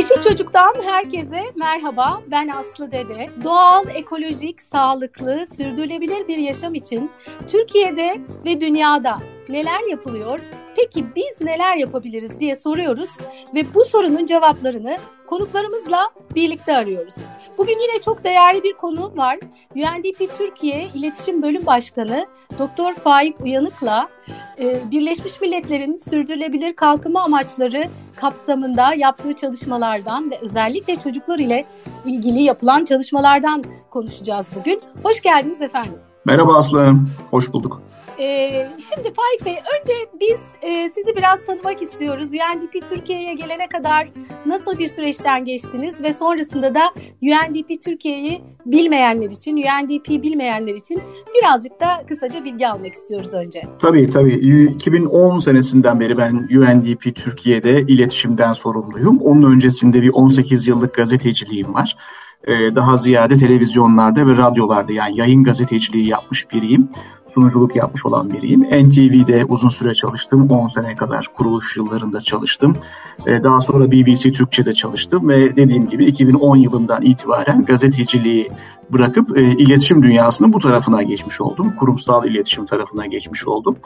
Yeşil Çocuk'tan herkese merhaba. Ben Aslı Dede. Doğal, ekolojik, sağlıklı, sürdürülebilir bir yaşam için Türkiye'de ve dünyada neler yapılıyor? Peki biz neler yapabiliriz diye soruyoruz ve bu sorunun cevaplarını konuklarımızla birlikte arıyoruz. Bugün yine çok değerli bir konu var. UNDP Türkiye İletişim Bölüm Başkanı Doktor Faik Uyanık'la e, Birleşmiş Milletler'in sürdürülebilir kalkınma amaçları kapsamında yaptığı çalışmalardan ve özellikle çocuklar ile ilgili yapılan çalışmalardan konuşacağız bugün. Hoş geldiniz efendim. Merhaba Aslı hoş bulduk. Ee, şimdi Faik Bey, önce biz e, sizi biraz tanımak istiyoruz. UNDP Türkiye'ye gelene kadar nasıl bir süreçten geçtiniz ve sonrasında da UNDP Türkiye'yi bilmeyenler için, UNDP bilmeyenler için birazcık da kısaca bilgi almak istiyoruz önce. Tabii tabii. 2010 senesinden beri ben UNDP Türkiye'de iletişimden sorumluyum. Onun öncesinde bir 18 yıllık gazeteciliğim var. Ee, daha ziyade televizyonlarda ve radyolarda yani yayın gazeteciliği yapmış biriyim. Sunuculuk yapmış olan biriyim. NTV'de uzun süre çalıştım. 10 sene kadar kuruluş yıllarında çalıştım. Ee, daha sonra BBC Türkçe'de çalıştım ve dediğim gibi 2010 yılından itibaren gazeteciliği bırakıp e, iletişim dünyasının bu tarafına geçmiş oldum. Kurumsal iletişim tarafına geçmiş oldum.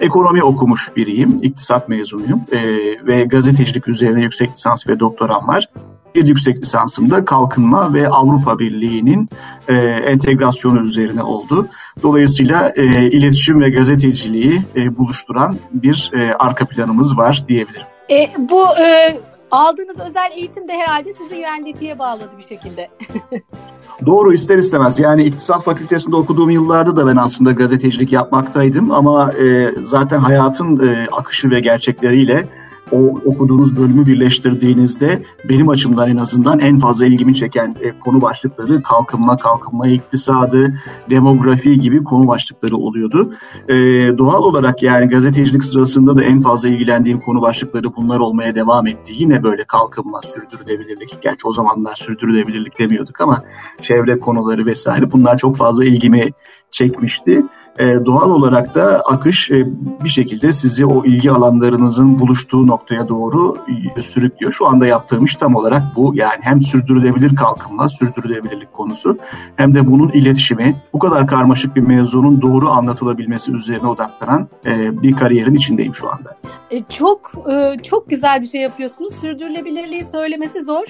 Ekonomi okumuş biriyim. İktisat mezunuyum e, ve gazetecilik üzerine yüksek lisans ve doktoram var bir yüksek lisansımda kalkınma ve Avrupa Birliği'nin e, entegrasyonu üzerine oldu. Dolayısıyla e, iletişim ve gazeteciliği e, buluşturan bir e, arka planımız var diyebilirim. E, bu e, aldığınız özel eğitim de herhalde sizi UNDP'ye bağladı bir şekilde. Doğru ister istemez. Yani İktisat Fakültesinde okuduğum yıllarda da ben aslında gazetecilik yapmaktaydım ama e, zaten hayatın e, akışı ve gerçekleriyle o okuduğunuz bölümü birleştirdiğinizde benim açımdan en azından en fazla ilgimi çeken e, konu başlıkları kalkınma, kalkınma iktisadı, demografi gibi konu başlıkları oluyordu. E, doğal olarak yani gazetecilik sırasında da en fazla ilgilendiğim konu başlıkları bunlar olmaya devam etti. Yine böyle kalkınma, sürdürülebilirlik. Gerçi o zamanlar sürdürülebilirlik demiyorduk ama çevre konuları vesaire bunlar çok fazla ilgimi çekmişti e, doğal olarak da akış e, bir şekilde sizi o ilgi alanlarınızın buluştuğu noktaya doğru e, sürüklüyor. Şu anda yaptığım iş tam olarak bu. Yani hem sürdürülebilir kalkınma, sürdürülebilirlik konusu hem de bunun iletişimi bu kadar karmaşık bir mevzunun doğru anlatılabilmesi üzerine odaklanan e, bir kariyerin içindeyim şu anda. E, çok e, çok güzel bir şey yapıyorsunuz. Sürdürülebilirliği söylemesi zor.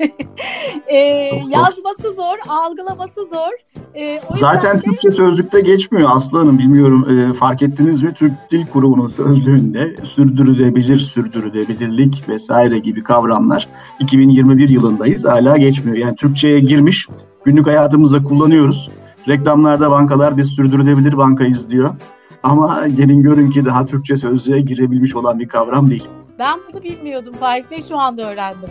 e, yazması zor, algılaması zor. E, Zaten de... Türkçe sözlükte geçmiyor Aslı Bilmiyorum e, fark ettiniz mi? Türk Dil Kurumu'nun sözlüğünde sürdürülebilir, sürdürülebilirlik vesaire gibi kavramlar 2021 yılındayız hala geçmiyor. Yani Türkçe'ye girmiş, günlük hayatımızda kullanıyoruz. Reklamlarda bankalar biz sürdürülebilir bankayız diyor. Ama gelin görün ki daha Türkçe sözlüğe girebilmiş olan bir kavram değil. Ben bunu bilmiyordum Faik Bey şu anda öğrendim.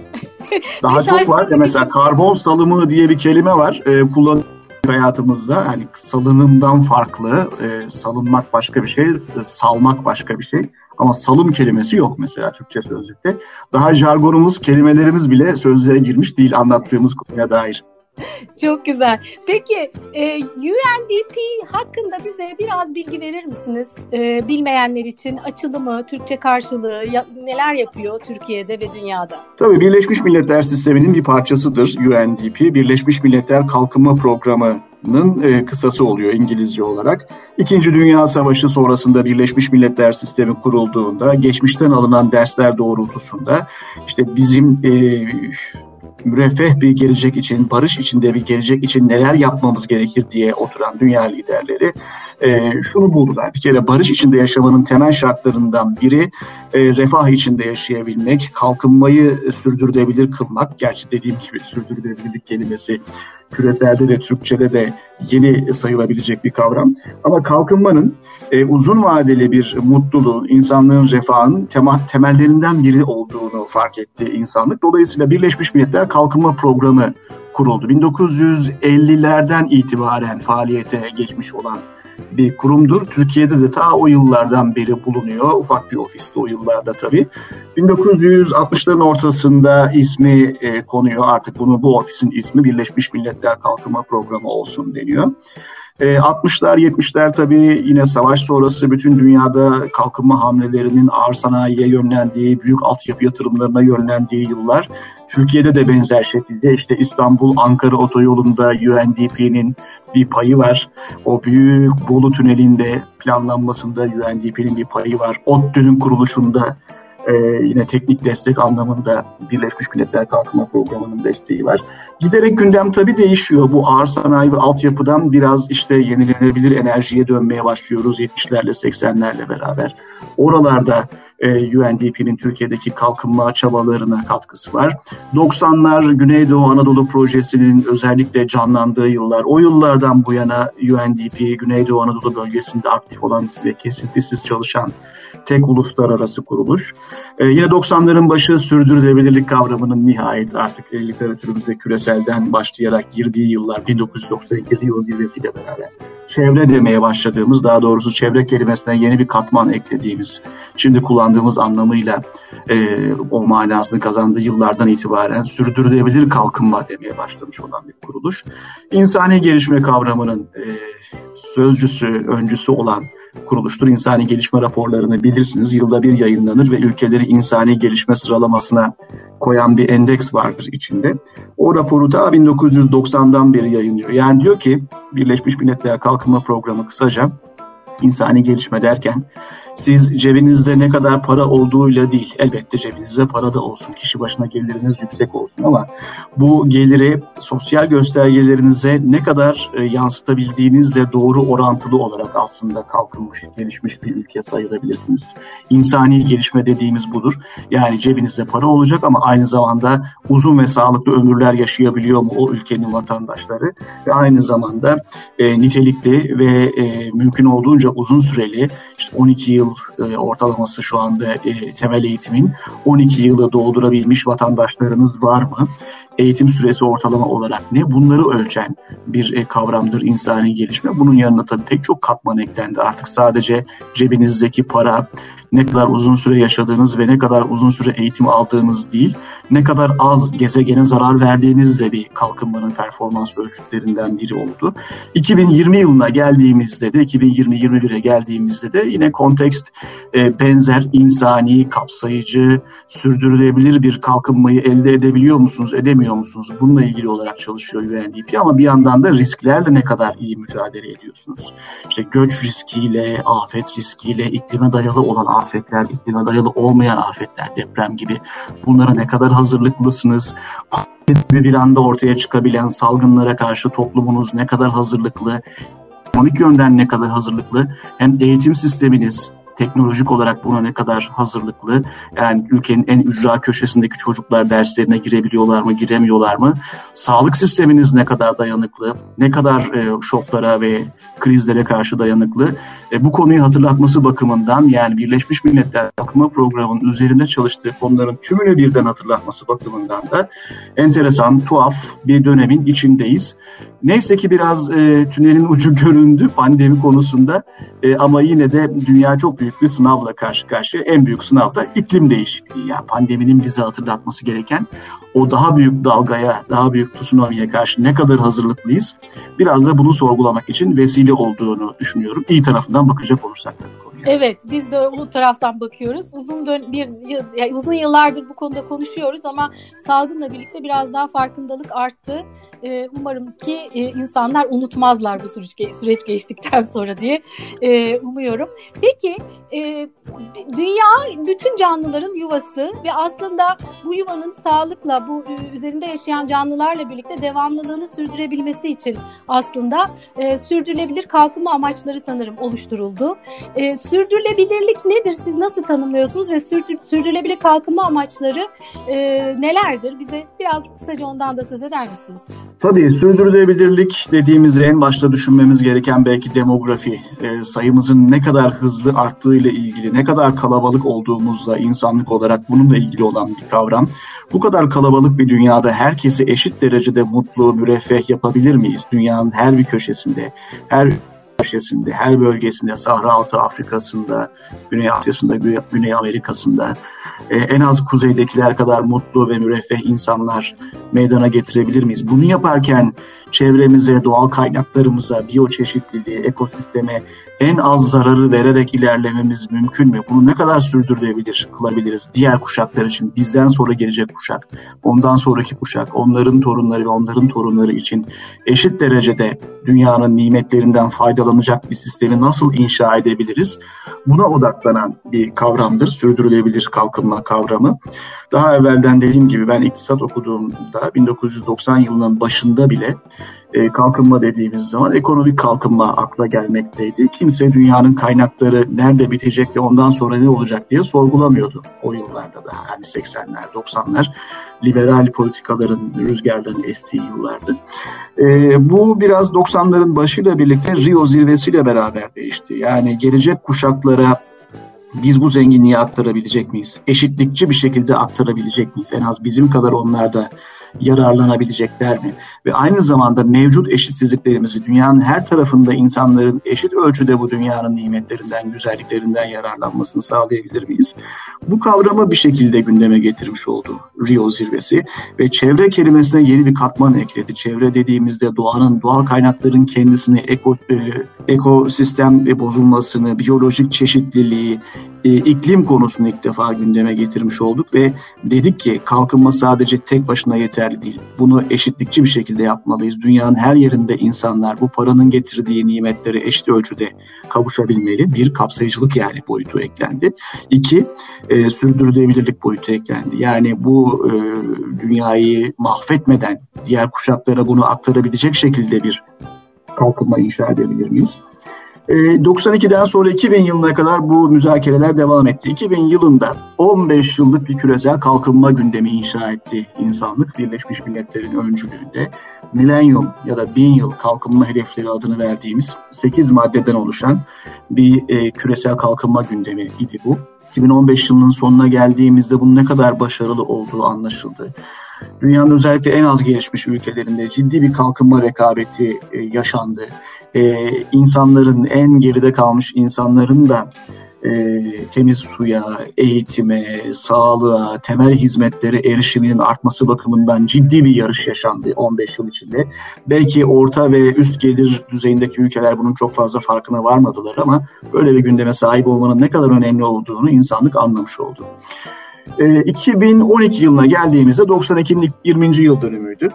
Daha çok var ya mesela karbon salımı diye bir kelime var. Ee, kullan hayatımızda hani salınımdan farklı, e, salınmak başka bir şey, salmak başka bir şey. Ama salım kelimesi yok mesela Türkçe sözlükte. Daha jargonumuz, kelimelerimiz bile sözlüğe girmiş değil anlattığımız konuya dair. Çok güzel. Peki e, UNDP hakkında bize biraz bilgi verir misiniz? E, bilmeyenler için açılımı, Türkçe karşılığı, ya, neler yapıyor Türkiye'de ve dünyada? Tabii Birleşmiş Milletler Sistemi'nin bir parçasıdır UNDP. Birleşmiş Milletler Kalkınma Programı'nın e, kısası oluyor İngilizce olarak. İkinci Dünya Savaşı sonrasında Birleşmiş Milletler Sistemi kurulduğunda geçmişten alınan dersler doğrultusunda işte bizim e, müreffeh bir gelecek için, barış içinde bir gelecek için neler yapmamız gerekir diye oturan dünya liderleri e, şunu buldular. Bir kere barış içinde yaşamanın temel şartlarından biri e, refah içinde yaşayabilmek, kalkınmayı sürdürülebilir kılmak. Gerçi dediğim gibi sürdürülebilirlik kelimesi küreselde de Türkçe'de de yeni sayılabilecek bir kavram. Ama kalkınmanın e, uzun vadeli bir mutluluğun, insanlığın refahının tema, temellerinden biri olduğunu fark etti insanlık. Dolayısıyla Birleşmiş Milletler Kalkınma Programı kuruldu. 1950'lerden itibaren faaliyete geçmiş olan bir kurumdur. Türkiye'de de ta o yıllardan beri bulunuyor. Ufak bir ofiste o yıllarda tabii. 1960'ların ortasında ismi e, konuyor. Artık bunu bu ofisin ismi Birleşmiş Milletler Kalkınma Programı olsun deniyor. 60'lar e, 70'ler tabii yine savaş sonrası bütün dünyada kalkınma hamlelerinin ağır sanayiye yönlendiği, büyük altyapı yatırımlarına yönlendiği yıllar. Türkiye'de de benzer şekilde işte İstanbul-Ankara otoyolunda UNDP'nin bir payı var. O büyük Bolu Tüneli'nde planlanmasında UNDP'nin bir payı var. ODTÜ'nün kuruluşunda e, yine teknik destek anlamında Birleşmiş Milletler Kalkınma Programı'nın desteği var. Giderek gündem tabii değişiyor. Bu ağır sanayi ve altyapıdan biraz işte yenilenebilir enerjiye dönmeye başlıyoruz 70'lerle 80'lerle beraber. Oralarda e, UNDP'nin Türkiye'deki kalkınma çabalarına katkısı var. 90'lar Güneydoğu Anadolu Projesi'nin özellikle canlandığı yıllar. O yıllardan bu yana UNDP Güneydoğu Anadolu bölgesinde aktif olan ve kesintisiz çalışan tek uluslararası kuruluş. E, yine 90'ların başı sürdürülebilirlik kavramının nihayet artık literatürümüzde küreselden başlayarak girdiği yıllar 1992 yıl zirvesiyle beraber çevre demeye başladığımız, daha doğrusu çevre kelimesine yeni bir katman eklediğimiz, şimdi kullandığımız anlamıyla e, o manasını kazandığı yıllardan itibaren sürdürülebilir kalkınma demeye başlamış olan bir kuruluş. İnsani gelişme kavramının e, sözcüsü, öncüsü olan kuruluştur. İnsani gelişme raporlarını bilirsiniz. Yılda bir yayınlanır ve ülkeleri insani gelişme sıralamasına koyan bir endeks vardır içinde. O raporu da 1990'dan beri yayınlıyor. Yani diyor ki Birleşmiş Milletler Kalkınma Programı kısaca insani gelişme derken siz cebinizde ne kadar para olduğuyla değil, elbette cebinizde para da olsun, kişi başına geliriniz yüksek olsun ama bu geliri sosyal göstergelerinize ne kadar e, yansıtabildiğinizle doğru orantılı olarak aslında kalkınmış, gelişmiş bir ülke sayılabilirsiniz. İnsani gelişme dediğimiz budur. Yani cebinizde para olacak ama aynı zamanda uzun ve sağlıklı ömürler yaşayabiliyor mu o ülkenin vatandaşları ve aynı zamanda e, nitelikli ve e, mümkün olduğunca uzun süreli işte 12 yıl e, ortalaması şu anda e, temel eğitimin 12 yılı doldurabilmiş vatandaşlarımız var mı? Eğitim süresi ortalama olarak ne? Bunları ölçen bir e, kavramdır insani gelişme. Bunun yanına tabii pek çok katman eklendi. Artık sadece cebinizdeki para, ne kadar uzun süre yaşadığınız ve ne kadar uzun süre eğitim aldığınız değil, ne kadar az gezegene zarar verdiğiniz de bir kalkınmanın performans ölçütlerinden biri oldu. 2020 yılına geldiğimizde de 2020-21'e geldiğimizde de yine kontekst e, benzer insani, kapsayıcı, sürdürülebilir bir kalkınmayı elde edebiliyor musunuz, edemiyor musunuz? Bununla ilgili olarak çalışıyor UNDP ama bir yandan da risklerle ne kadar iyi mücadele ediyorsunuz? İşte göç riskiyle, afet riskiyle, iklime dayalı olan afetler, iklime dayalı olmayan afetler, deprem gibi bunlara ne kadar hazırlıklısınız? bir anda ortaya çıkabilen salgınlara karşı toplumunuz ne kadar hazırlıklı? Ekonomik yönden ne kadar hazırlıklı? Hem eğitim sisteminiz, teknolojik olarak buna ne kadar hazırlıklı? Yani ülkenin en ücra köşesindeki çocuklar derslerine girebiliyorlar mı, giremiyorlar mı? Sağlık sisteminiz ne kadar dayanıklı? Ne kadar e, şoklara ve krizlere karşı dayanıklı? E, bu konuyu hatırlatması bakımından yani Birleşmiş Milletler Kalkınma Programı'nın üzerinde çalıştığı konuların tümünü birden hatırlatması bakımından da enteresan, tuhaf bir dönemin içindeyiz. Neyse ki biraz e, tünelin ucu göründü pandemi konusunda e, ama yine de dünya çok büyük bir sınavla karşı karşıya. En büyük sınav da iklim değişikliği. Yani pandeminin bize hatırlatması gereken o daha büyük dalgaya, daha büyük tsunami'ye karşı ne kadar hazırlıklıyız? Biraz da bunu sorgulamak için vesile olduğunu düşünüyorum. İyi tarafından bakacak olursak tabii. Evet, biz de o taraftan bakıyoruz. Uzun dön bir yani uzun yıllardır bu konuda konuşuyoruz ama salgınla birlikte biraz daha farkındalık arttı. Ee, umarım ki e, insanlar unutmazlar bu süreç, süreç geçtikten sonra diye e, umuyorum. Peki, e, dünya bütün canlıların yuvası ve aslında bu yuvanın sağlıkla, bu üzerinde yaşayan canlılarla birlikte devamlılığını sürdürebilmesi için aslında e, sürdürülebilir kalkınma amaçları sanırım oluşturuldu. E, sürdürülebilirlik nedir? Siz nasıl tanımlıyorsunuz ve sürdür, sürdürülebilir kalkınma amaçları e, nelerdir? Bize biraz kısaca ondan da söz eder misiniz? Tabii sürdürülebilirlik dediğimizde en başta düşünmemiz gereken belki demografi. E, sayımızın ne kadar hızlı arttığıyla ilgili, ne kadar kalabalık olduğumuzla insanlık olarak bununla ilgili olan bir kavram. Bu kadar kalabalık bir dünyada herkesi eşit derecede mutlu, müreffeh yapabilir miyiz? Dünyanın her bir köşesinde, her köşesinde, her bölgesinde, Sahra Altı Afrika'sında, Güney Asya'sında, Güney Amerika'sında e, en az kuzeydekiler kadar mutlu ve müreffeh insanlar meydana getirebilir miyiz? Bunu yaparken çevremize, doğal kaynaklarımıza, biyoçeşitliliğe, ekosisteme en az zararı vererek ilerlememiz mümkün mü? Bunu ne kadar sürdürülebilir, kılabiliriz diğer kuşaklar için, bizden sonra gelecek kuşak, ondan sonraki kuşak, onların torunları ve onların torunları için eşit derecede dünyanın nimetlerinden faydalanacak bir sistemi nasıl inşa edebiliriz? Buna odaklanan bir kavramdır, sürdürülebilir kalkınma kavramı. Daha evvelden dediğim gibi ben iktisat okuduğumda 1990 yılının başında bile e, kalkınma dediğimiz zaman ekonomik kalkınma akla gelmekteydi. Kimse dünyanın kaynakları nerede bitecek ve ondan sonra ne olacak diye sorgulamıyordu o yıllarda da. Yani 80'ler, 90'lar liberal politikaların rüzgarlarının estiği yıllardı. E, bu biraz 90'ların başıyla birlikte Rio zirvesiyle beraber değişti. Yani gelecek kuşaklara biz bu zenginliği aktarabilecek miyiz? Eşitlikçi bir şekilde aktarabilecek miyiz? En az bizim kadar onlar da yararlanabilecekler mi? Ve aynı zamanda mevcut eşitsizliklerimizi dünyanın her tarafında insanların eşit ölçüde bu dünyanın nimetlerinden, güzelliklerinden yararlanmasını sağlayabilir miyiz? Bu kavramı bir şekilde gündeme getirmiş oldu Rio zirvesi ve çevre kelimesine yeni bir katman ekledi. Çevre dediğimizde doğanın, doğal kaynakların kendisini, eko, e, ekosistem bozulmasını, biyolojik çeşitliliği, e, iklim konusunu ilk defa gündeme getirmiş olduk ve dedik ki kalkınma sadece tek başına yeterli değil. Bunu eşitlikçi bir şekilde yapmalıyız. Dünyanın her yerinde insanlar bu paranın getirdiği nimetleri eşit ölçüde kavuşabilmeli. Bir, kapsayıcılık yani boyutu eklendi. İki, e, sürdürülebilirlik boyutu eklendi. Yani bu e, dünyayı mahvetmeden diğer kuşaklara bunu aktarabilecek şekilde bir kalkınma inşa edebilir miyiz? 92'den ee, sonra 2000 yılına kadar bu müzakereler devam etti. 2000 yılında 15 yıllık bir küresel kalkınma gündemi inşa etti insanlık Birleşmiş Milletler'in öncülüğünde. Milenyum ya da bin yıl kalkınma hedefleri adını verdiğimiz 8 maddeden oluşan bir e, küresel kalkınma gündemi idi bu. 2015 yılının sonuna geldiğimizde bunun ne kadar başarılı olduğu anlaşıldı. Dünyanın özellikle en az gelişmiş ülkelerinde ciddi bir kalkınma rekabeti e, yaşandı e, insanların en geride kalmış insanların da e, temiz suya, eğitime, sağlığa, temel hizmetlere erişiminin artması bakımından ciddi bir yarış yaşandı 15 yıl içinde. Belki orta ve üst gelir düzeyindeki ülkeler bunun çok fazla farkına varmadılar ama böyle bir gündeme sahip olmanın ne kadar önemli olduğunu insanlık anlamış oldu. E, 2012 yılına geldiğimizde 92'nin 20. yıl dönümüydü.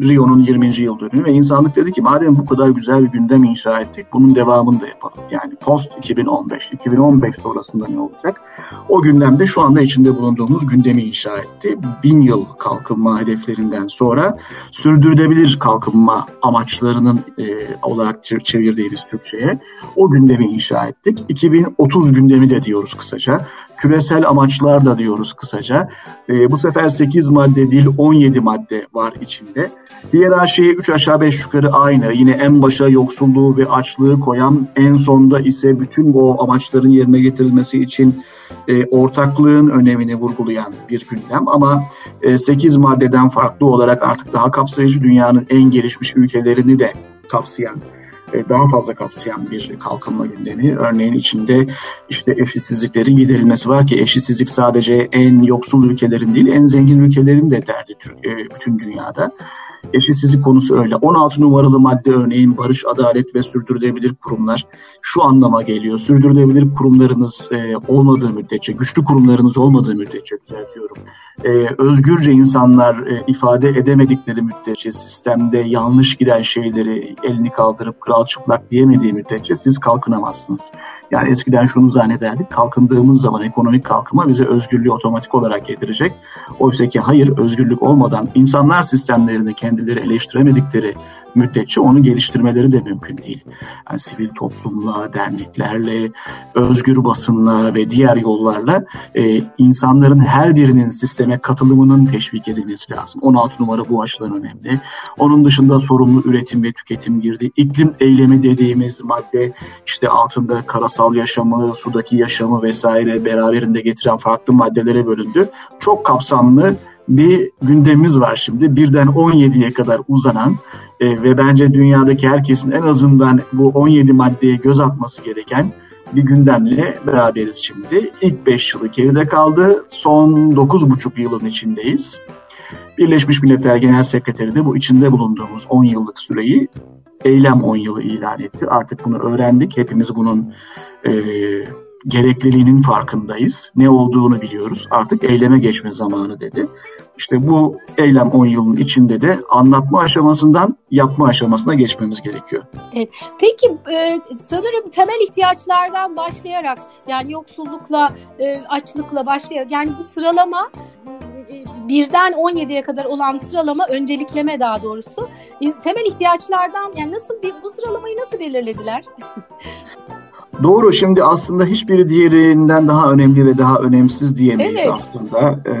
Rio'nun 20. yıl dönümü ve insanlık dedi ki madem bu kadar güzel bir gündem inşa ettik bunun devamını da yapalım. Yani post 2015, 2015 sonrasında ne olacak? O gündemde şu anda içinde bulunduğumuz gündemi inşa etti. Bin yıl kalkınma hedeflerinden sonra sürdürülebilir kalkınma amaçlarının e, olarak çevirdiğimiz Türkçe'ye o gündemi inşa ettik. 2030 gündemi de diyoruz kısaca. Küresel amaçlar da diyoruz kısaca. E, bu sefer 8 madde değil 17 madde var içinde. Diğer şey 3 aşağı 5 yukarı aynı. Yine en başa yoksulluğu ve açlığı koyan, en sonda ise bütün bu amaçların yerine getirilmesi için e, ortaklığın önemini vurgulayan bir gündem. Ama e, 8 maddeden farklı olarak artık daha kapsayıcı dünyanın en gelişmiş ülkelerini de kapsayan e, daha fazla kapsayan bir kalkınma gündemi. Örneğin içinde işte eşitsizliklerin giderilmesi var ki eşitsizlik sadece en yoksul ülkelerin değil en zengin ülkelerin de derdi e, bütün dünyada. Eşitsizlik konusu öyle. 16 numaralı madde örneğin barış, adalet ve sürdürülebilir kurumlar şu anlama geliyor. Sürdürülebilir kurumlarınız e, olmadığı müddetçe, güçlü kurumlarınız olmadığı müddetçe düzeltiyorum. E, özgürce insanlar e, ifade edemedikleri müddetçe, sistemde yanlış giden şeyleri elini kaldırıp kral çıplak diyemediği müddetçe siz kalkınamazsınız. Yani eskiden şunu zannederdik, kalkındığımız zaman ekonomik kalkınma bize özgürlüğü otomatik olarak getirecek. Oysa ki hayır, özgürlük olmadan insanlar sistemlerini kendileri eleştiremedikleri müddetçe onu geliştirmeleri de mümkün değil. Yani sivil toplumla, derneklerle, özgür basınla ve diğer yollarla e, insanların her birinin sisteme katılımının teşvik edilmesi lazım. 16 numara bu açıdan önemli. Onun dışında sorumlu üretim ve tüketim girdi. İklim eylemi dediğimiz madde işte altında karasal yaşamı, sudaki yaşamı vesaire beraberinde getiren farklı maddelere bölündü. Çok kapsamlı bir gündemimiz var şimdi. Birden 17'ye kadar uzanan e, ve bence dünyadaki herkesin en azından bu 17 maddeye göz atması gereken bir gündemle beraberiz şimdi. İlk 5 yılı geride kaldı. Son 9,5 yılın içindeyiz. Birleşmiş Milletler Genel Sekreteri de bu içinde bulunduğumuz 10 yıllık süreyi eylem 10 yılı ilan etti. Artık bunu öğrendik. Hepimiz bunun e, gerekliliğinin farkındayız. Ne olduğunu biliyoruz. Artık eyleme geçme zamanı dedi. İşte bu eylem 10 yılın içinde de anlatma aşamasından yapma aşamasına geçmemiz gerekiyor. Evet. Peki e, sanırım temel ihtiyaçlardan başlayarak yani yoksullukla, e, açlıkla başlayarak yani bu sıralama birden 17'ye kadar olan sıralama öncelikleme daha doğrusu temel ihtiyaçlardan yani nasıl bir bu sıralamayı nasıl belirlediler? Doğru. Şimdi aslında hiçbiri diğerinden daha önemli ve daha önemsiz diyemeyiz evet. aslında. E,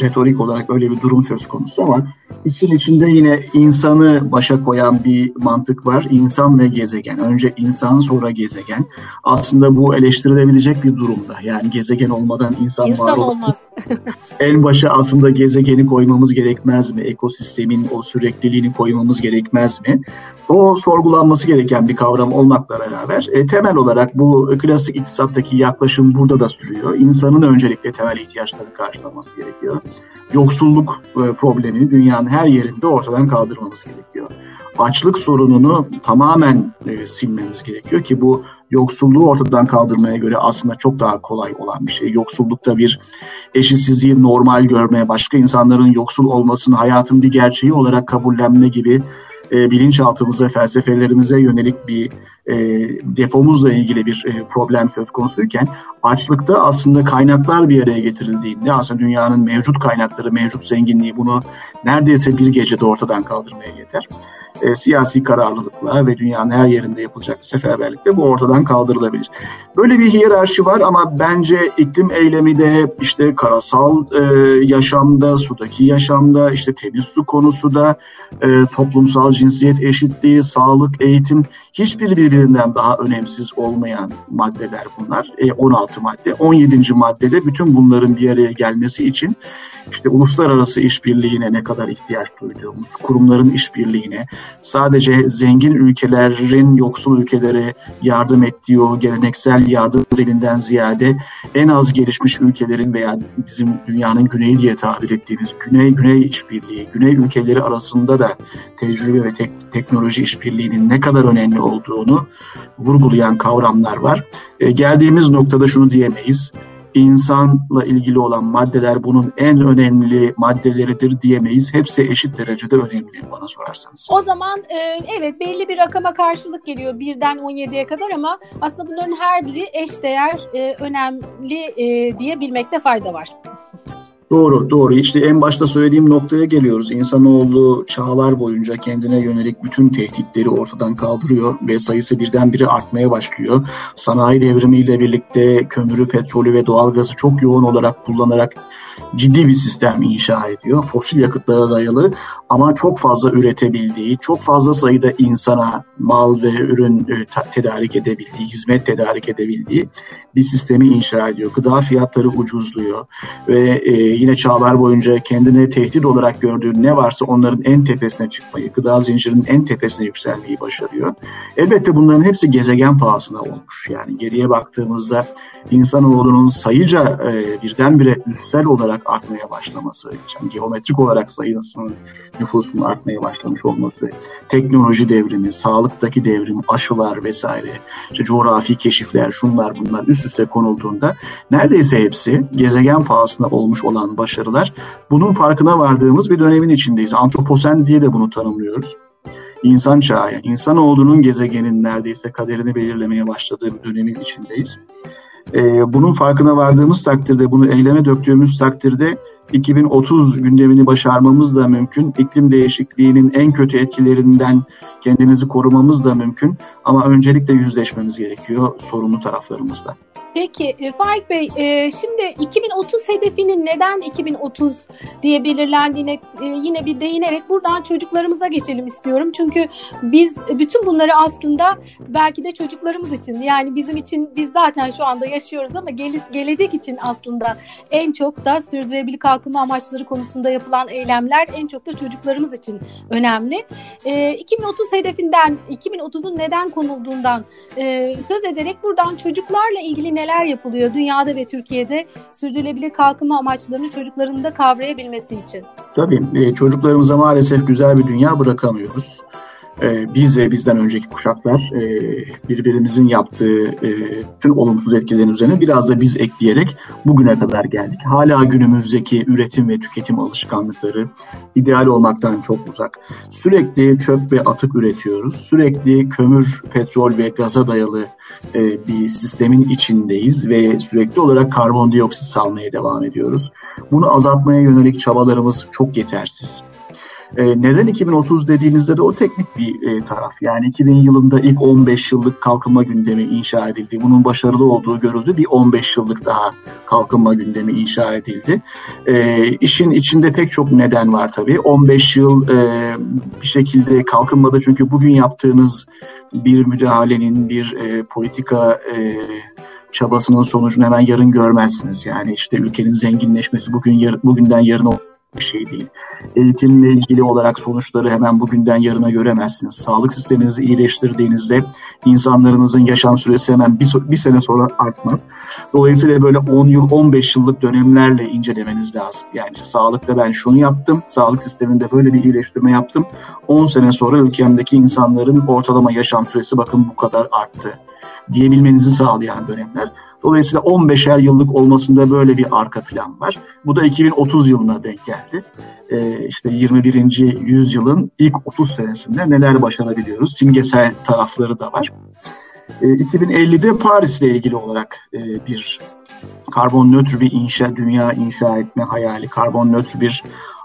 retorik olarak öyle bir durum söz konusu ama işin içinde yine insanı başa koyan bir mantık var. İnsan ve gezegen. Önce insan sonra gezegen. Aslında bu eleştirilebilecek bir durumda. Yani gezegen olmadan insan, insan var olmaz. En başa aslında gezegeni koymamız gerekmez mi? Ekosistemin o sürekliliğini koymamız gerekmez mi? O sorgulanması gereken bir kavram olmakla beraber e, temel olarak bu klasik iktisattaki yaklaşım burada da sürüyor. İnsanın öncelikle temel ihtiyaçlarını karşılaması gerekiyor. Yoksulluk e, problemini dünyanın her yerinde ortadan kaldırmamız gerekiyor. Açlık sorununu tamamen e, silmemiz gerekiyor ki bu yoksulluğu ortadan kaldırmaya göre aslında çok daha kolay olan bir şey. Yoksullukta bir eşitsizliği normal görmeye, başka insanların yoksul olmasını hayatın bir gerçeği olarak kabullenme gibi e, bilinçaltımıza, felsefelerimize yönelik bir e, defomuzla ilgili bir e, problem söz konusuyken açlıkta aslında kaynaklar bir araya getirildiğinde aslında dünyanın mevcut kaynakları, mevcut zenginliği bunu neredeyse bir gecede ortadan kaldırmaya yeter e, siyasi kararlılıkla ve dünyanın her yerinde yapılacak seferberlikte bu ortadan kaldırılabilir. Böyle bir hiyerarşi var ama bence iklim eylemi de işte karasal e, yaşamda, sudaki yaşamda, işte temiz su konusu da e, toplumsal cinsiyet eşitliği, sağlık, eğitim hiçbir birbirinden daha önemsiz olmayan maddeler bunlar. E, 16 madde. 17. maddede bütün bunların bir araya gelmesi için işte uluslararası işbirliğine ne kadar ihtiyaç duyduğumuz, kurumların işbirliğine, sadece zengin ülkelerin yoksul ülkelere yardım ettiği o geleneksel yardım elinden ziyade en az gelişmiş ülkelerin veya bizim dünyanın güneyi diye tabir ettiğimiz güney güney işbirliği, güney ülkeleri arasında da tecrübe ve tek, teknoloji işbirliğinin ne kadar önemli olduğunu vurgulayan kavramlar var. E, geldiğimiz noktada şunu diyemeyiz insanla ilgili olan maddeler bunun en önemli maddeleridir diyemeyiz. Hepsi eşit derecede önemli bana sorarsanız. O zaman e, evet belli bir rakama karşılık geliyor birden 17'ye kadar ama aslında bunların her biri eşdeğer e, önemli e, diye bilmekte fayda var. Doğru, doğru. İşte en başta söylediğim noktaya geliyoruz. İnsanoğlu çağlar boyunca kendine yönelik bütün tehditleri ortadan kaldırıyor ve sayısı birdenbire artmaya başlıyor. Sanayi devrimiyle birlikte kömürü, petrolü ve doğalgazı çok yoğun olarak kullanarak ciddi bir sistem inşa ediyor. Fosil yakıtlara dayalı ama çok fazla üretebildiği, çok fazla sayıda insana mal ve ürün e, tedarik edebildiği, hizmet tedarik edebildiği bir sistemi inşa ediyor. Gıda fiyatları ucuzluyor ve e, yine çağlar boyunca kendine tehdit olarak gördüğü ne varsa onların en tepesine çıkmayı, gıda zincirinin en tepesine yükselmeyi başarıyor. Elbette bunların hepsi gezegen pahasına olmuş. Yani geriye baktığımızda insanoğlunun sayıca e, birdenbire üstsel olarak artmaya başlaması, yani geometrik olarak sayısının nüfusun artmaya başlamış olması, teknoloji devrimi, sağlıktaki devrim, aşılar vesaire, işte coğrafi keşifler, şunlar bunlar üst üste konulduğunda neredeyse hepsi gezegen pahasına olmuş olan başarılar. Bunun farkına vardığımız bir dönemin içindeyiz. Antroposen diye de bunu tanımlıyoruz insan çağı, yani insanoğlunun gezegenin neredeyse kaderini belirlemeye başladığı bir dönemin içindeyiz. E, bunun farkına vardığımız takdirde, bunu eyleme döktüğümüz takdirde 2030 gündemini başarmamız da mümkün. İklim değişikliğinin en kötü etkilerinden kendimizi korumamız da mümkün. Ama öncelikle yüzleşmemiz gerekiyor sorumlu taraflarımızla. Peki e, Faik Bey, e, şimdi 2030 hedefinin neden 2030 diye belirlendiğine e, yine bir değinerek buradan çocuklarımıza geçelim istiyorum. Çünkü biz bütün bunları aslında belki de çocuklarımız için yani bizim için biz zaten şu anda yaşıyoruz ama gele, gelecek için aslında en çok da sürdürülebilir kalkınma amaçları konusunda yapılan eylemler en çok da çocuklarımız için önemli. 2030 hedefinden, 2030'un neden konulduğundan söz ederek buradan çocuklarla ilgili neler yapılıyor dünyada ve Türkiye'de sürdürülebilir kalkınma amaçlarını çocukların da kavrayabilmesi için? Tabii e, çocuklarımıza maalesef güzel bir dünya bırakamıyoruz e, biz ve bizden önceki kuşaklar e, birbirimizin yaptığı e, tüm olumsuz etkilerin üzerine biraz da biz ekleyerek bugüne kadar geldik. Hala günümüzdeki üretim ve tüketim alışkanlıkları ideal olmaktan çok uzak. Sürekli çöp ve atık üretiyoruz. Sürekli kömür, petrol ve gaza dayalı e, bir sistemin içindeyiz ve sürekli olarak karbondioksit salmaya devam ediyoruz. Bunu azaltmaya yönelik çabalarımız çok yetersiz. E, neden 2030 dediğimizde de o teknik bir e, taraf. Yani 2000 yılında ilk 15 yıllık kalkınma gündemi inşa edildi. Bunun başarılı olduğu görüldü. Bir 15 yıllık daha kalkınma gündemi inşa edildi. E, işin içinde pek çok neden var tabii. 15 yıl e, bir şekilde kalkınmada çünkü bugün yaptığınız bir müdahalenin, bir e, politika e, çabasının sonucunu hemen yarın görmezsiniz. Yani işte ülkenin zenginleşmesi bugün yar, bugünden yarın bir şey değil. Eğitimle ilgili olarak sonuçları hemen bugünden yarına göremezsiniz. Sağlık sisteminizi iyileştirdiğinizde insanlarınızın yaşam süresi hemen bir, bir sene sonra artmaz. Dolayısıyla böyle 10 yıl, 15 yıllık dönemlerle incelemeniz lazım. Yani sağlıkta ben şunu yaptım, sağlık sisteminde böyle bir iyileştirme yaptım. 10 sene sonra ülkemdeki insanların ortalama yaşam süresi bakın bu kadar arttı diyebilmenizi sağlayan dönemler. Dolayısıyla 15'er yıllık olmasında böyle bir arka plan var. Bu da 2030 yılına denk geldi. Ee, işte 21. yüzyılın ilk 30 senesinde neler başarabiliyoruz? Simgesel tarafları da var. Ee, 2050'de Paris ile ilgili olarak e, bir karbon nötr bir inşa, dünya inşa etme hayali, karbon nötr bir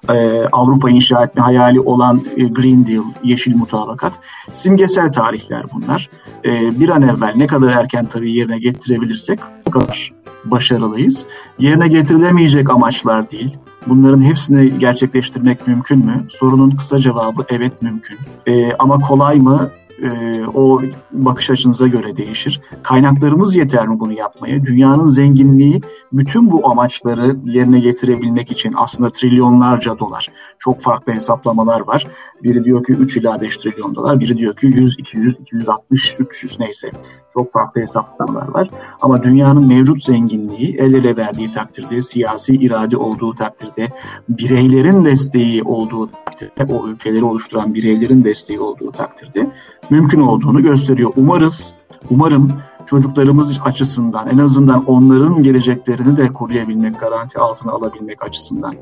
e, Avrupa inşa etme hayali olan e, Green Deal, Yeşil Mutabakat simgesel tarihler bunlar. E, bir an evvel ne kadar erken tabii yerine getirebilirsek o kadar başarılıyız. Yerine getirilemeyecek amaçlar değil. Bunların hepsini gerçekleştirmek mümkün mü? Sorunun kısa cevabı evet mümkün. E, ama kolay mı? E, o bakış açınıza göre değişir. Kaynaklarımız yeter mi bunu yapmaya? Dünyanın zenginliği bütün bu amaçları yerine getirebilmek için aslında trilyonlarca dolar. Çok farklı hesaplamalar var. Biri diyor ki 3 ila 5 trilyon dolar, biri diyor ki 100, 200, 260, 300 neyse. Çok farklı hesaplamalar var. Ama dünyanın mevcut zenginliği el ele verdiği takdirde, siyasi irade olduğu takdirde, bireylerin desteği olduğu takdirde, o ülkeleri oluşturan bireylerin desteği olduğu takdirde mümkün olduğunu gösteriyor. Umarız, umarım çocuklarımız açısından en azından onların geleceklerini de koruyabilmek, garanti altına alabilmek açısından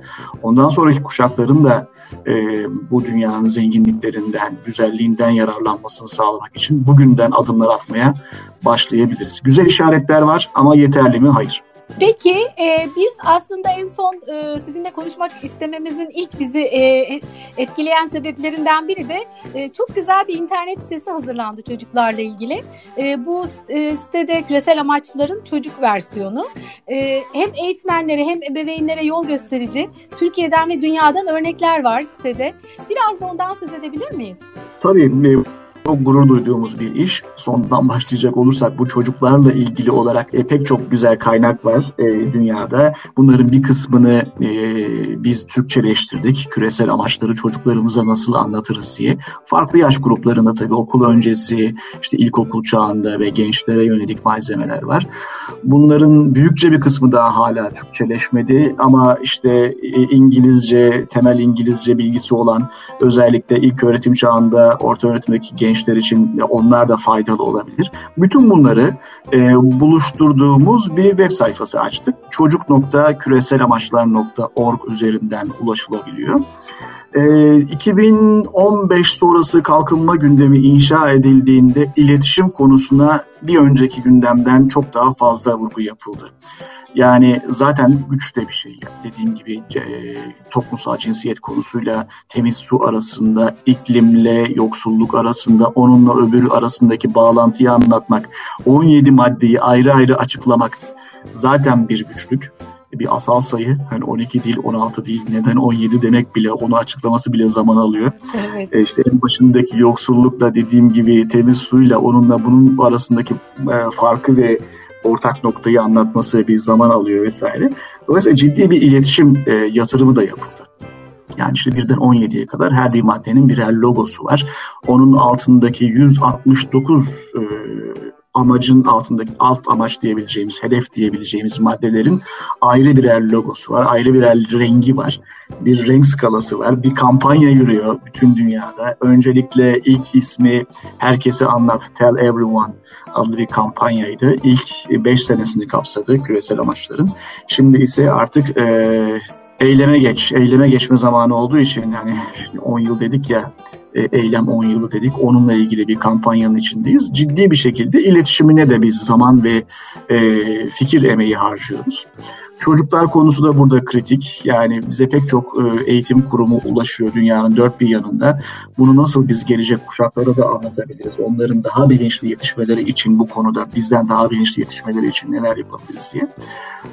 ondan sonraki kuşakların da e, bu dünyanın zenginliklerinden, güzelliğinden yararlanmasını sağlamak için bugünden adımlar atmaya başlayabiliriz. Güzel işaretler var ama yeterli mi? Hayır. Peki e, biz aslında en son e, sizinle konuşmak istememizin ilk bizi e, etkileyen sebeplerinden biri de e, çok güzel bir internet sitesi hazırlandı çocuklarla ilgili. E, bu e, sitede küresel amaçların çocuk versiyonu e, hem eğitmenlere hem ebeveynlere yol gösterici Türkiye'den ve dünyadan örnekler var sitede. Biraz da ondan söz edebilir miyiz? Tabii çok gurur duyduğumuz bir iş. Sondan başlayacak olursak bu çocuklarla ilgili olarak e, pek çok güzel kaynak var e, dünyada. Bunların bir kısmını e, biz Türkçeleştirdik. Küresel amaçları çocuklarımıza nasıl anlatırız diye. Farklı yaş gruplarında tabii okul öncesi, işte ilkokul çağında ve gençlere yönelik malzemeler var. Bunların büyükçe bir kısmı daha hala Türkçeleşmedi ama işte e, İngilizce, temel İngilizce bilgisi olan özellikle ilk öğretim çağında orta öğretimdeki genç gençler için onlar da faydalı olabilir. Bütün bunları e, buluşturduğumuz bir web sayfası açtık. Çocuk.küreselamaçlar.org üzerinden ulaşılabiliyor. E, 2015 sonrası kalkınma gündemi inşa edildiğinde iletişim konusuna bir önceki gündemden çok daha fazla vurgu yapıldı. Yani zaten güç de bir şey. Dediğim gibi e, toplumsal cinsiyet konusuyla temiz su arasında, iklimle yoksulluk arasında, onunla öbürü arasındaki bağlantıyı anlatmak, 17 maddeyi ayrı ayrı açıklamak zaten bir güçlük bir asal sayı. Hani 12 değil, 16 değil, neden 17 demek bile, onu açıklaması bile zaman alıyor. Evet. E işte en başındaki yoksullukla dediğim gibi temiz suyla onunla bunun arasındaki e, farkı ve ortak noktayı anlatması bir zaman alıyor vesaire. Dolayısıyla ciddi bir iletişim e, yatırımı da yapıldı. Yani işte birden 17'ye kadar her bir maddenin birer logosu var. Onun altındaki 169 e, amacın altındaki alt amaç diyebileceğimiz, hedef diyebileceğimiz maddelerin ayrı birer logosu var, ayrı birer rengi var, bir renk skalası var, bir kampanya yürüyor bütün dünyada. Öncelikle ilk ismi herkese anlat, tell everyone adlı bir kampanyaydı. İlk 5 senesini kapsadı küresel amaçların. Şimdi ise artık e, eyleme geç, eyleme geçme zamanı olduğu için yani 10 yıl dedik ya e, eylem 10 yılı dedik. Onunla ilgili bir kampanyanın içindeyiz. Ciddi bir şekilde iletişimine de biz zaman ve e, fikir emeği harcıyoruz. Çocuklar konusu da burada kritik. Yani bize pek çok e, eğitim kurumu ulaşıyor dünyanın dört bir yanında. Bunu nasıl biz gelecek kuşaklara da anlatabiliriz? Onların daha bilinçli yetişmeleri için bu konuda bizden daha bilinçli yetişmeleri için neler yapabiliriz diye.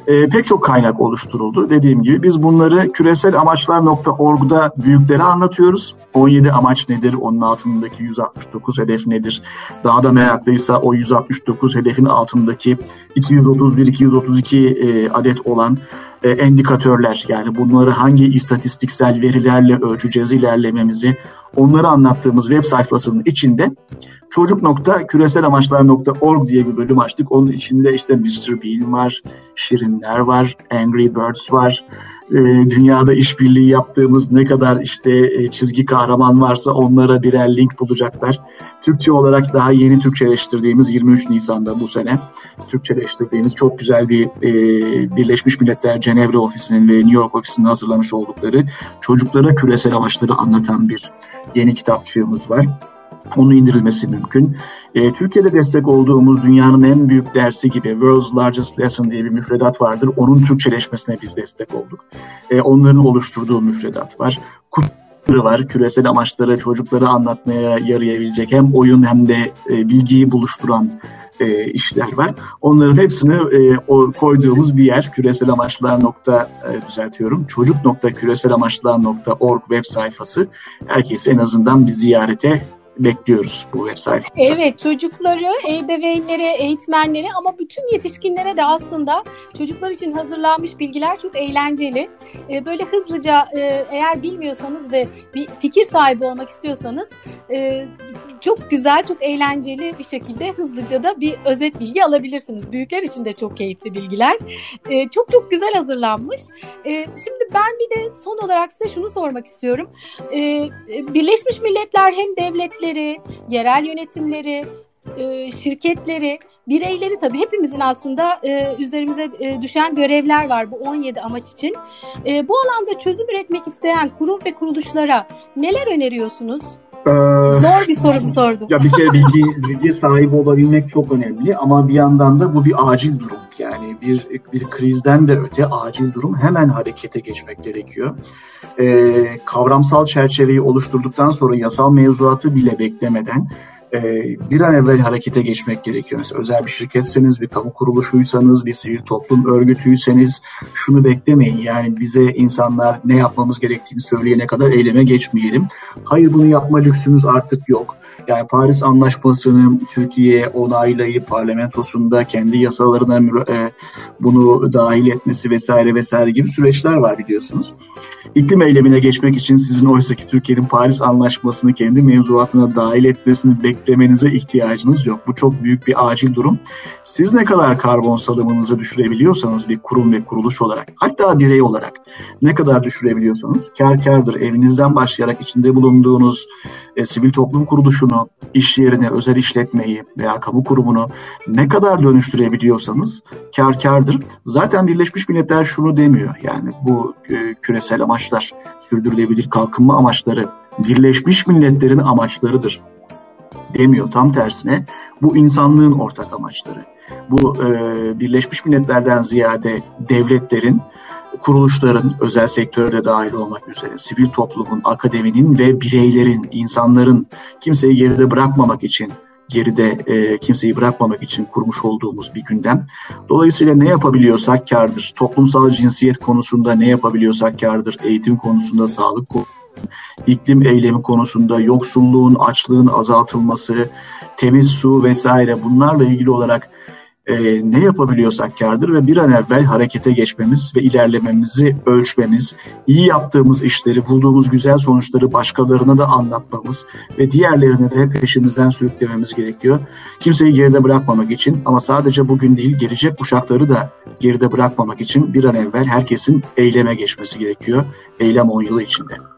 E, pek çok kaynak oluşturuldu. Dediğim gibi biz bunları küresel amaçlar.org'da büyüklere anlatıyoruz. 17 amaç nedir? Onun altındaki 169 hedef nedir? Daha da meraklıysa o 169 hedefin altındaki 231-232 e, adet olan e, endikatörler. Yani bunları hangi istatistiksel verilerle ölçeceğiz ilerlememizi onları anlattığımız web sayfasının içinde çocuk.küreselamaçlar.org diye bir bölüm açtık. Onun içinde işte Mr. Bean var, Şirinler var, Angry Birds var, e, dünyada işbirliği yaptığımız ne kadar işte e, çizgi kahraman varsa onlara birer link bulacaklar. Türkçe olarak daha yeni Türkçeleştirdiğimiz 23 Nisan'da bu sene Türkçeleştirdiğimiz çok güzel bir e, Birleşmiş Milletler Cenevre ofisinin ve New York ofisinin hazırlamış oldukları çocuklara küresel amaçları anlatan bir yeni kitapçığımız var. Onu indirilmesi mümkün. E, Türkiye'de destek olduğumuz dünyanın en büyük dersi gibi World's Largest Lesson diye bir müfredat vardır. Onun Türkçeleşmesine biz destek olduk. E, onların oluşturduğu müfredat var. Kutları var. Küresel amaçları çocuklara anlatmaya yarayabilecek hem oyun hem de e, bilgiyi buluşturan e, işler var. Onların hepsini e, o koyduğumuz bir yer küresel amaçlar nokta e, düzeltiyorum çocuk nokta küresel amaçlar nokta org web sayfası herkesi en azından bir ziyarete bekliyoruz bu web sayfamıza. Evet çocukları, ebeveynlere, eğitmenlere ama bütün yetişkinlere de aslında çocuklar için hazırlanmış bilgiler çok eğlenceli. Ee, böyle hızlıca e, eğer bilmiyorsanız ve bir fikir sahibi olmak istiyorsanız e, çok güzel, çok eğlenceli bir şekilde hızlıca da bir özet bilgi alabilirsiniz. Büyükler için de çok keyifli bilgiler. E, çok çok güzel hazırlanmış. Şimdi ben bir de son olarak size şunu sormak istiyorum. Birleşmiş Milletler hem devletler devletleri, yerel yönetimleri, e, şirketleri, bireyleri tabii hepimizin aslında e, üzerimize e, düşen görevler var bu 17 amaç için. Bu alanda çözüm üretmek isteyen kurum ve kuruluşlara neler öneriyorsunuz? Ee, Zor bir soru sordum. Ya bir kere bilgi, bilgi sahibi olabilmek çok önemli ama bir yandan da bu bir acil durum. Yani bir bir krizden de öte acil durum hemen harekete geçmek gerekiyor. Ee, kavramsal çerçeveyi oluşturduktan sonra yasal mevzuatı bile beklemeden e, bir an evvel harekete geçmek gerekiyor. Mesela özel bir şirketseniz, bir kamu kuruluşuysanız, bir sivil toplum örgütüyseniz şunu beklemeyin. Yani bize insanlar ne yapmamız gerektiğini söyleyene kadar eyleme geçmeyelim. Hayır bunu yapma lüksümüz artık yok. Yani Paris Anlaşması'nı Türkiye onaylayıp parlamentosunda kendi yasalarına e, bunu dahil etmesi vesaire vesaire gibi süreçler var biliyorsunuz. İklim eylemine geçmek için sizin oysaki Türkiye'nin Paris Anlaşması'nı kendi mevzuatına dahil etmesini beklemenize ihtiyacınız yok. Bu çok büyük bir acil durum. Siz ne kadar karbon salımınızı düşürebiliyorsanız bir kurum ve kuruluş olarak hatta birey olarak ne kadar düşürebiliyorsanız kar kardır. Evinizden başlayarak içinde bulunduğunuz e, sivil toplum kuruluşunu, iş yerini, özel işletmeyi veya kamu kurumunu ne kadar dönüştürebiliyorsanız kar kardır. Zaten Birleşmiş Milletler şunu demiyor. Yani bu e, küresel amaçlar, sürdürülebilir kalkınma amaçları Birleşmiş Milletler'in amaçlarıdır demiyor. Tam tersine bu insanlığın ortak amaçları. Bu e, Birleşmiş Milletler'den ziyade devletlerin kuruluşların, özel sektörde dahil olmak üzere, sivil toplumun, akademinin ve bireylerin, insanların kimseyi geride bırakmamak için geride e, kimseyi bırakmamak için kurmuş olduğumuz bir gündem. Dolayısıyla ne yapabiliyorsak kardır. Toplumsal cinsiyet konusunda ne yapabiliyorsak kardır. Eğitim konusunda, sağlık konusunda, iklim eylemi konusunda, yoksulluğun, açlığın azaltılması, temiz su vesaire bunlarla ilgili olarak e, ne yapabiliyorsak kardır ve bir an evvel harekete geçmemiz ve ilerlememizi ölçmemiz, iyi yaptığımız işleri, bulduğumuz güzel sonuçları başkalarına da anlatmamız ve diğerlerini de peşimizden sürüklememiz gerekiyor. Kimseyi geride bırakmamak için ama sadece bugün değil gelecek kuşakları da geride bırakmamak için bir an evvel herkesin eyleme geçmesi gerekiyor. Eylem 10 yılı içinde.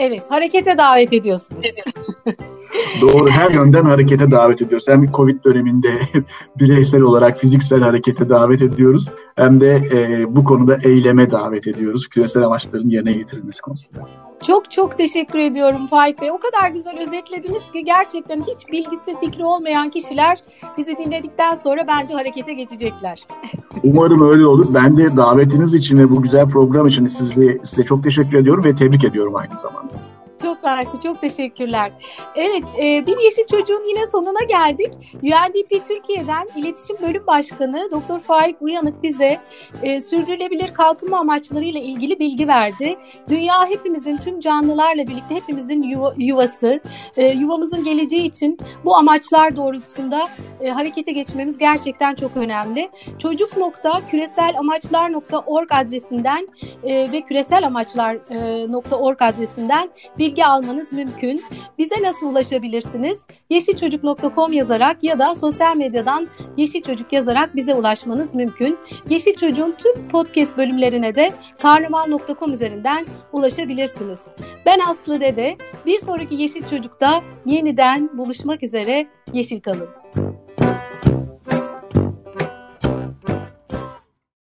Evet, harekete davet ediyorsunuz. Doğru, her yönden harekete davet ediyoruz. Hem Covid döneminde bireysel olarak fiziksel harekete davet ediyoruz. Hem de e, bu konuda eyleme davet ediyoruz. Küresel amaçların yerine getirilmesi konusunda. Çok çok teşekkür ediyorum Faik Bey. O kadar güzel özetlediniz ki gerçekten hiç bilgisi fikri olmayan kişiler bizi dinledikten sonra bence harekete geçecekler. Umarım öyle olur. Ben de davetiniz için ve bu güzel program için size, size çok teşekkür ediyorum ve tebrik ediyorum aynı zamanda. Çok mersi, çok teşekkürler. Evet, e, bir yeşil çocuğun yine sonuna geldik. UNDP Türkiye'den İletişim Bölüm Başkanı Dr. Faik Uyanık bize e, sürdürülebilir kalkınma amaçlarıyla ilgili bilgi verdi. Dünya hepimizin, tüm canlılarla birlikte hepimizin yuva, yuvası, e, yuvamızın geleceği için bu amaçlar doğrultusunda e, harekete geçmemiz gerçekten çok önemli. Çocuk.küreselamaçlar.org adresinden e, ve küreselamaçlar.org adresinden bir bilgi almanız mümkün. Bize nasıl ulaşabilirsiniz? yeşilçocuk.com yazarak ya da sosyal medyadan Yeşil Çocuk yazarak bize ulaşmanız mümkün. Yeşil Çocuk'un tüm podcast bölümlerine de karnaval.com üzerinden ulaşabilirsiniz. Ben Aslı Dede. Bir sonraki Yeşil Çocuk'ta yeniden buluşmak üzere. Yeşil kalın.